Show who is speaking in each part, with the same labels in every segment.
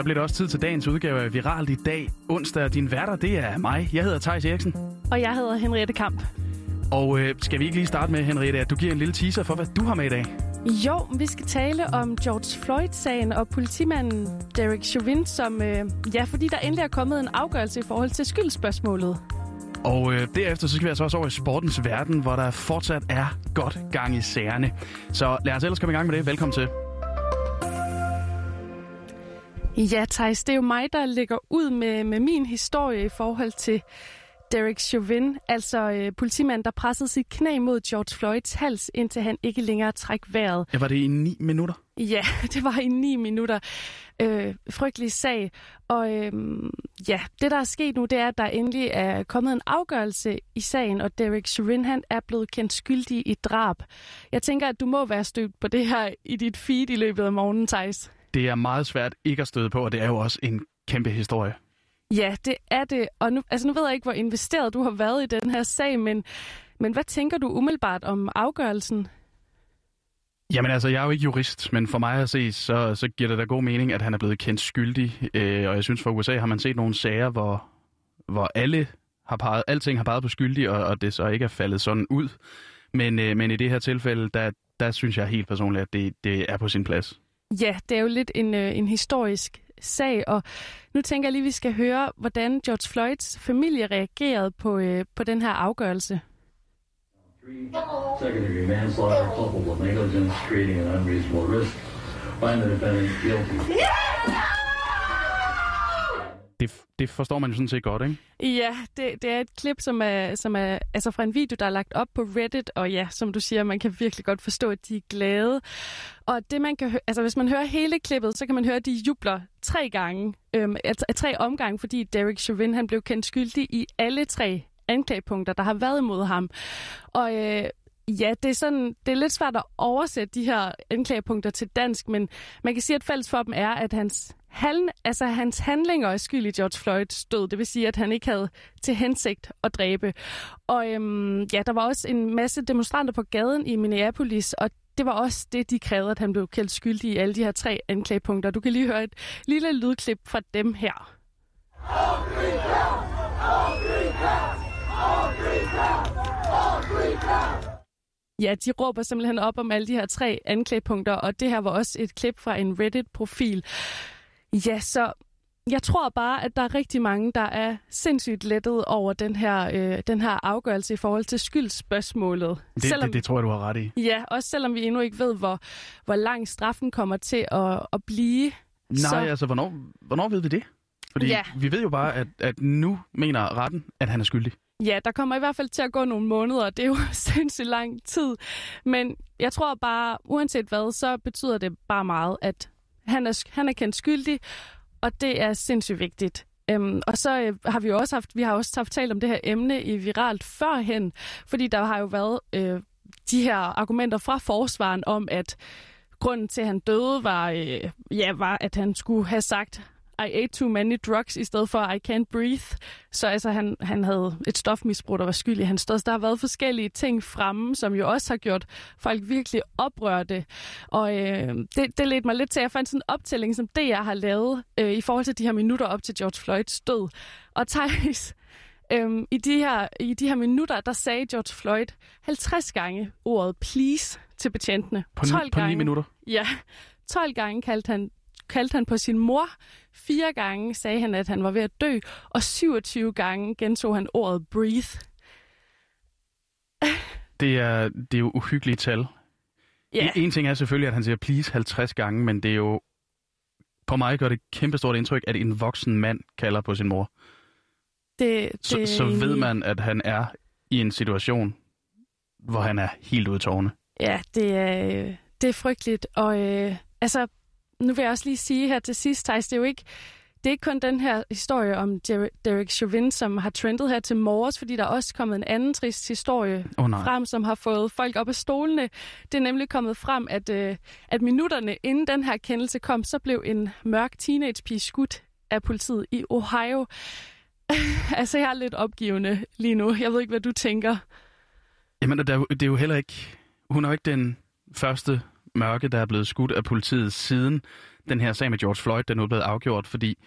Speaker 1: så bliver det også tid til dagens udgave af Viralt i dag. Onsdag, din værter, det er mig. Jeg hedder Thijs Eriksen.
Speaker 2: Og jeg hedder Henriette Kamp.
Speaker 1: Og øh, skal vi ikke lige starte med, Henriette, at du giver en lille teaser for, hvad du har med i dag?
Speaker 2: Jo, vi skal tale om George Floyd-sagen og politimanden Derek Chauvin, som, øh, ja, fordi der endelig er kommet en afgørelse i forhold til skyldspørgsmålet.
Speaker 1: Og øh, derefter så skal vi altså også over i sportens verden, hvor der fortsat er godt gang i sagerne. Så lad os ellers komme i gang med det. Velkommen til.
Speaker 2: Ja, Thijs, det er jo mig, der lægger ud med, med min historie i forhold til Derek Chauvin, altså øh, politimanden, der pressede sit knæ mod George Floyds hals, indtil han ikke længere træk vejret.
Speaker 1: Ja, var det i ni minutter?
Speaker 2: Ja, det var i ni minutter. Øh, frygtelig sag. Og øh, ja, det der er sket nu, det er, at der endelig er kommet en afgørelse i sagen, og Derek Chauvin, han er blevet kendt skyldig i drab. Jeg tænker, at du må være stødt på det her i dit feed i løbet af morgenen, Thijs.
Speaker 1: Det er meget svært ikke at støde på, og det er jo også en kæmpe historie.
Speaker 2: Ja, det er det. Og nu, altså nu ved jeg ikke, hvor investeret du har været i den her sag, men, men hvad tænker du umiddelbart om afgørelsen?
Speaker 1: Jamen altså, jeg er jo ikke jurist, men for mig at se, så, så giver det da god mening, at han er blevet kendt skyldig. Øh, og jeg synes, for USA har man set nogle sager, hvor, hvor alle har peget, alting har peget på skyldig, og, og det så ikke er faldet sådan ud. Men, øh, men i det her tilfælde, der, der synes jeg helt personligt, at det, det er på sin plads.
Speaker 2: Ja, det er jo lidt en, øh, en historisk sag, og nu tænker jeg lige, at vi skal høre, hvordan George Floyds familie reagerede på, øh, på den her afgørelse.
Speaker 3: Secondary manslaughter coupled with negligence creating an unreasonable risk. Find the defendant guilty.
Speaker 1: Det, det forstår man jo sådan set godt, ikke?
Speaker 2: Ja, det, det er et klip, som er, som er altså fra en video, der er lagt op på Reddit, og ja, som du siger, man kan virkelig godt forstå, at de er glade. Og det man kan høre, altså hvis man hører hele klippet, så kan man høre, at de jubler tre gange, øhm, altså tre omgange, fordi Derek Chauvin, han blev kendt skyldig i alle tre anklagepunkter, der har været imod ham. Og øh, Ja, det er, sådan, det er lidt svært at oversætte de her anklagepunkter til dansk, men man kan sige, at fælles for dem er, at hans, han, altså, hans handlinger er skyld i George Floyds død. Det vil sige, at han ikke havde til hensigt at dræbe. Og øhm, ja, der var også en masse demonstranter på gaden i Minneapolis, og det var også det, de krævede, at han blev kaldt skyldig i alle de her tre anklagepunkter. Du kan lige høre et lille lydklip fra dem her. All green! All green! All green! All green! Ja, de råber simpelthen op om alle de her tre anklagepunkter, og det her var også et klip fra en Reddit-profil. Ja, så jeg tror bare, at der er rigtig mange, der er sindssygt lettet over den her, øh, den her afgørelse i forhold til skyldsspørgsmålet.
Speaker 1: Det, selvom, det, det tror jeg, du har ret i.
Speaker 2: Ja, også selvom vi endnu ikke ved, hvor, hvor lang straffen kommer til at, at blive.
Speaker 1: Nej, så... altså, hvornår, hvornår ved vi det? Fordi ja. vi ved jo bare, at, at nu mener retten, at han er skyldig.
Speaker 2: Ja, der kommer i hvert fald til at gå nogle måneder, og det er jo sindssygt lang tid. Men jeg tror bare, uanset hvad, så betyder det bare meget, at han er, han er kendt skyldig, og det er sindssygt vigtigt. Øhm, og så øh, har vi jo også haft, vi har også haft talt om det her emne i viralt førhen, fordi der har jo været øh, de her argumenter fra forsvaren om, at grunden til, at han døde, var, øh, ja, var at han skulle have sagt, i ate too many drugs, i stedet for I can't breathe. Så altså, han, han havde et stofmisbrug, der var skyld i hans. Der har været forskellige ting fremme, som jo også har gjort folk virkelig oprørte. Og øh, det, det ledte mig lidt til, at jeg fandt sådan en optælling, som det, jeg har lavet øh, i forhold til de her minutter op til George Floyds død. Og Thijs, Øhm, i, de her, I de her minutter, der sagde George Floyd 50 gange ordet please til betjentene.
Speaker 1: På, 12 på gange, 9 minutter?
Speaker 2: Ja, 12 gange kaldte han kaldte han på sin mor. Fire gange sagde han, at han var ved at dø, og 27 gange gentog han ordet breathe.
Speaker 1: Det er, det er jo uhyggelige tal. Ja. En, en ting er selvfølgelig, at han siger please 50 gange, men det er jo... På mig gør det kæmpestort indtryk, at en voksen mand kalder på sin mor.
Speaker 2: Det,
Speaker 1: det... Så, så ved man, at han er i en situation, hvor han er helt ude tårne.
Speaker 2: Ja, det er, det er frygteligt. Og øh, altså, nu vil jeg også lige sige her til sidst, Thijs, det er jo ikke, det er ikke kun den her historie om Derek Chauvin, som har trendet her til morges, fordi der er også kommet en anden trist historie
Speaker 1: oh,
Speaker 2: frem, som har fået folk op af stolene. Det er nemlig kommet frem, at, øh, at minutterne inden den her kendelse kom, så blev en mørk teenagepige skudt af politiet i Ohio. altså, jeg er lidt opgivende lige nu. Jeg ved ikke, hvad du tænker.
Speaker 1: Jamen, det er, jo, det er jo heller ikke... Hun er jo ikke den første mørke, der er blevet skudt af politiet siden den her sag med George Floyd, den er blevet afgjort, fordi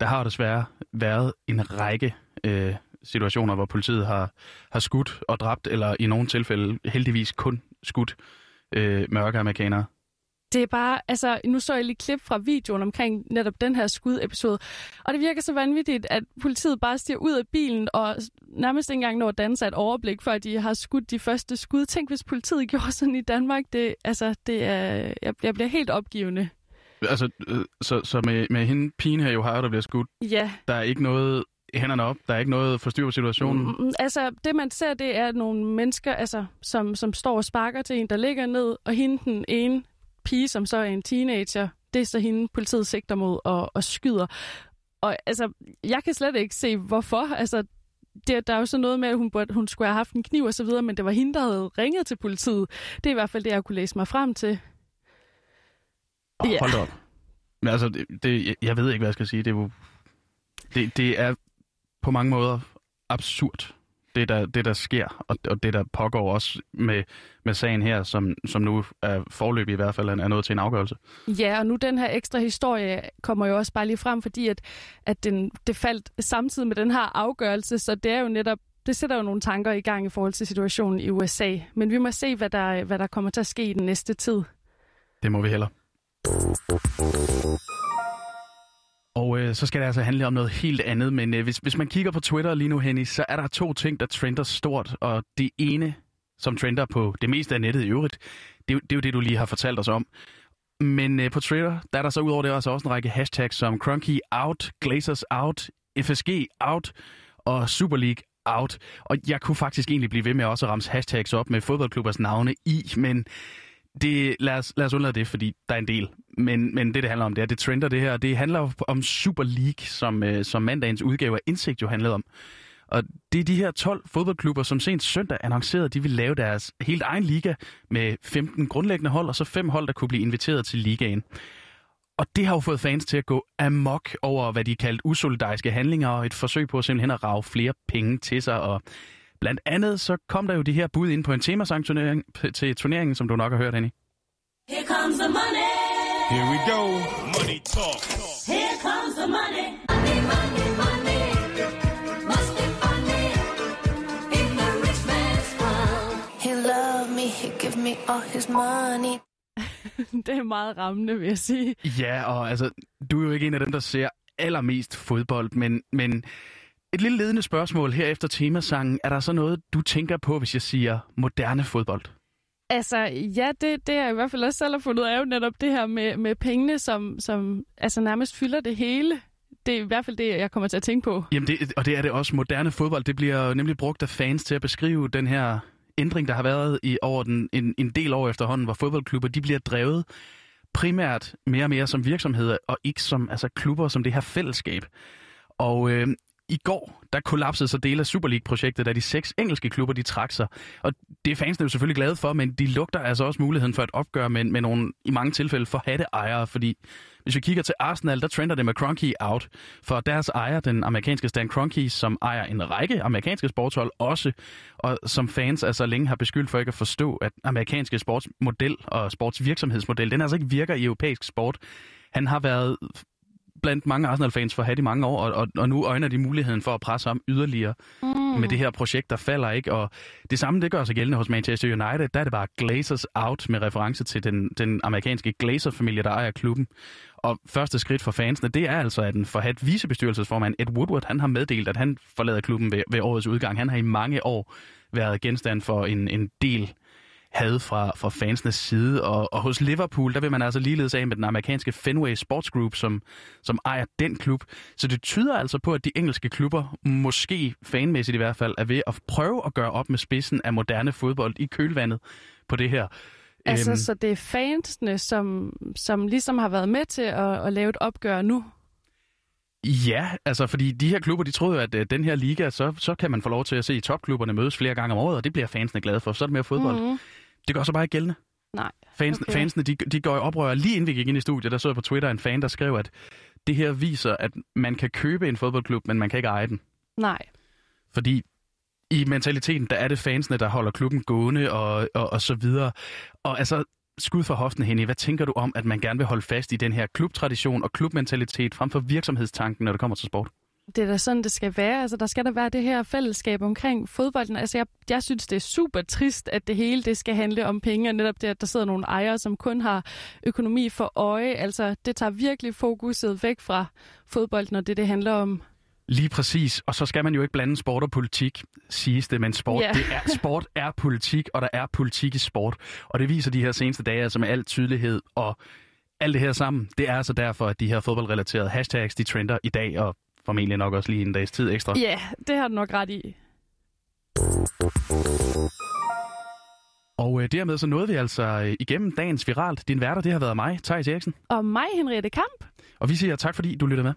Speaker 1: der har desværre været en række øh, situationer, hvor politiet har, har skudt og dræbt, eller i nogle tilfælde heldigvis kun skudt øh, mørke amerikanere.
Speaker 2: Det er bare, altså, nu så jeg lige klip fra videoen omkring netop den her skudepisode, og det virker så vanvittigt, at politiet bare stiger ud af bilen og nærmest ikke engang når at danse et overblik, før de har skudt de første skud. Tænk, hvis politiet gjorde sådan i Danmark. Det, altså, det er, jeg, jeg bliver helt opgivende.
Speaker 1: Altså, øh, så, så med, med hende, pigen her i Ohio, der bliver skudt,
Speaker 2: Ja,
Speaker 1: der er ikke noget hænderne op, der er ikke noget forstyr på situationen.
Speaker 2: Mm, altså, det man ser, det er nogle mennesker, altså, som, som står og sparker til en, der ligger ned, og hende den ene pige, som så er en teenager, det er så hende, politiet sigter mod og, og skyder. Og altså, jeg kan slet ikke se, hvorfor. Altså, det, der er jo så noget med, at hun, hun skulle have haft en kniv og så videre, men det var hende, der havde ringet til politiet. Det er i hvert fald det, jeg kunne læse mig frem til.
Speaker 1: Oh,
Speaker 2: Ja.
Speaker 1: Hold op. Men altså, det, det, jeg ved ikke, hvad jeg skal sige. Det er, jo, det, det er på mange måder absurd, det der, det der sker, og, og det der pågår også med, med sagen her, som, som nu er forløb i hvert fald er nået til en afgørelse.
Speaker 2: Ja, og nu den her ekstra historie kommer jo også bare lige frem, fordi at, at den, det faldt samtidig med den her afgørelse, så det er jo netop det sætter jo nogle tanker i gang i forhold til situationen i USA. Men vi må se, hvad der, hvad der kommer til at ske i den næste tid.
Speaker 1: Det må vi heller. Og øh, så skal det altså handle om noget helt andet, men øh, hvis, hvis man kigger på Twitter lige nu, Henny, så er der to ting, der trender stort, og det ene, som trender på det meste af nettet i øvrigt, det, det er jo det, du lige har fortalt os om. Men øh, på Twitter, der er der så udover det også, også en række hashtags som Crunky out, Glazers out, FSG out og Super League out. Og jeg kunne faktisk egentlig blive ved med også at ramse hashtags op med fodboldklubbers navne i, men det, lad, os, lad os undlade det, fordi der er en del. Men, men det, det handler om, det er, det trender det her. Det handler om Super League, som, øh, som mandagens udgave af Indsigt jo handlede om. Og det er de her 12 fodboldklubber, som sent søndag annoncerede, at de vil lave deres helt egen liga med 15 grundlæggende hold, og så fem hold, der kunne blive inviteret til ligaen. Og det har jo fået fans til at gå amok over, hvad de kaldte usolidariske handlinger, og et forsøg på simpelthen at rave flere penge til sig. Og blandt andet så kom der jo de her bud ind på en temasang til turneringen, som du nok har hørt, Annie.
Speaker 4: Here comes the money.
Speaker 5: Here we go. Money talk.
Speaker 4: Here comes the money. Money, money, money. Must be funny in the rich man's world.
Speaker 6: He loved me, he give me all his money.
Speaker 2: det er meget rammende, vil jeg sige.
Speaker 1: Ja, og altså, du er jo ikke en af dem, der ser allermest fodbold, men, men et lille ledende spørgsmål her efter temasangen. Er der så noget, du tænker på, hvis jeg siger moderne fodbold?
Speaker 2: Altså, ja, det, det er jeg i hvert fald også selv har fundet af, netop det her med, med pengene, som, som altså nærmest fylder det hele. Det er i hvert fald det, jeg kommer til at tænke på.
Speaker 1: Jamen, det, og det er det også. Moderne fodbold, det bliver nemlig brugt af fans til at beskrive den her ændring, der har været i over den, en, en del år efterhånden, hvor fodboldklubber de bliver drevet primært mere og mere som virksomheder, og ikke som altså, klubber som det her fællesskab. Og øh, i går, der kollapsede så dele af Super League-projektet, da de seks engelske klubber, de trak sig. Og det er fansene jo selvfølgelig glade for, men de lugter altså også muligheden for et opgør med, med nogle, i mange tilfælde, forhatte ejere, fordi hvis vi kigger til Arsenal, der trender det med Kroenke out, for deres ejer, den amerikanske Stan Kroenke, som ejer en række amerikanske sportshold også, og som fans altså længe har beskyldt for ikke at forstå, at amerikanske sportsmodel og sportsvirksomhedsmodel, den altså ikke virker i europæisk sport. Han har været blandt mange Arsenal-fans for hat i mange år, og, og, og nu øjner de muligheden for at presse ham yderligere mm. med det her projekt, der falder ikke. Og det samme, det gør sig gældende hos Manchester United. Der er det bare Glazers out med reference til den, den amerikanske Glazer-familie, der ejer klubben. Og første skridt for fansene, det er altså, at den forhat vicebestyrelsesformand Ed Woodward, han har meddelt, at han forlader klubben ved, ved årets udgang. Han har i mange år været genstand for en, en del had fra, fra fansenes side. Og, og hos Liverpool, der vil man altså ligeledes af med den amerikanske Fenway Sports Group, som, som ejer den klub. Så det tyder altså på, at de engelske klubber, måske fanmæssigt i hvert fald, er ved at prøve at gøre op med spidsen af moderne fodbold i kølvandet på det her.
Speaker 2: Altså,
Speaker 1: Øhm,
Speaker 2: så det er fansene, som, som ligesom har været med til at, at lave et opgør nu.
Speaker 1: Ja, altså fordi de her klubber, de troede jo, at øh, den her liga, så, så kan man få lov til at se topklubberne mødes flere gange om året, og det bliver fansene glade for. Så er det mere fodbold. Mm. Det gør så bare ikke gældende.
Speaker 2: Nej.
Speaker 1: Fans, okay. Fansene, de, de går i oprør. Lige inden vi gik ind i studiet, der så jeg på Twitter en fan, der skrev, at det her viser, at man kan købe en fodboldklub, men man kan ikke eje den.
Speaker 2: Nej.
Speaker 1: Fordi i mentaliteten, der er det fansene, der holder klubben gående og, og, og så videre. Og altså, skud for hoften, Henny. Hvad tænker du om, at man gerne vil holde fast i den her klubtradition og klubmentalitet frem for virksomhedstanken, når det kommer til sport?
Speaker 2: Det er da sådan, det skal være. Altså, der skal der være det her fællesskab omkring fodbolden. Altså, jeg, jeg synes, det er super trist, at det hele det skal handle om penge, og netop det, at der sidder nogle ejere, som kun har økonomi for øje. Altså, det tager virkelig fokuset væk fra fodbolden, og det, det handler om.
Speaker 1: Lige præcis, og så skal man jo ikke blande sport og politik, siges det, men sport,
Speaker 2: Ja.
Speaker 1: det er, sport er politik, og der er politik i sport. Og det viser de her seneste dage altså med al tydelighed, og alt det her sammen, det er altså derfor, at de her fodboldrelaterede hashtags, de trender i dag, og formentlig nok også lige en dags tid ekstra.
Speaker 2: Ja, det har du nok ret i.
Speaker 1: Og øh, dermed så nåede vi altså øh, igennem dagens viralt. Din værter, det har været mig, Thijs Eriksen.
Speaker 2: Og mig, Henriette Kamp.
Speaker 1: Og vi siger tak, fordi du lyttede med.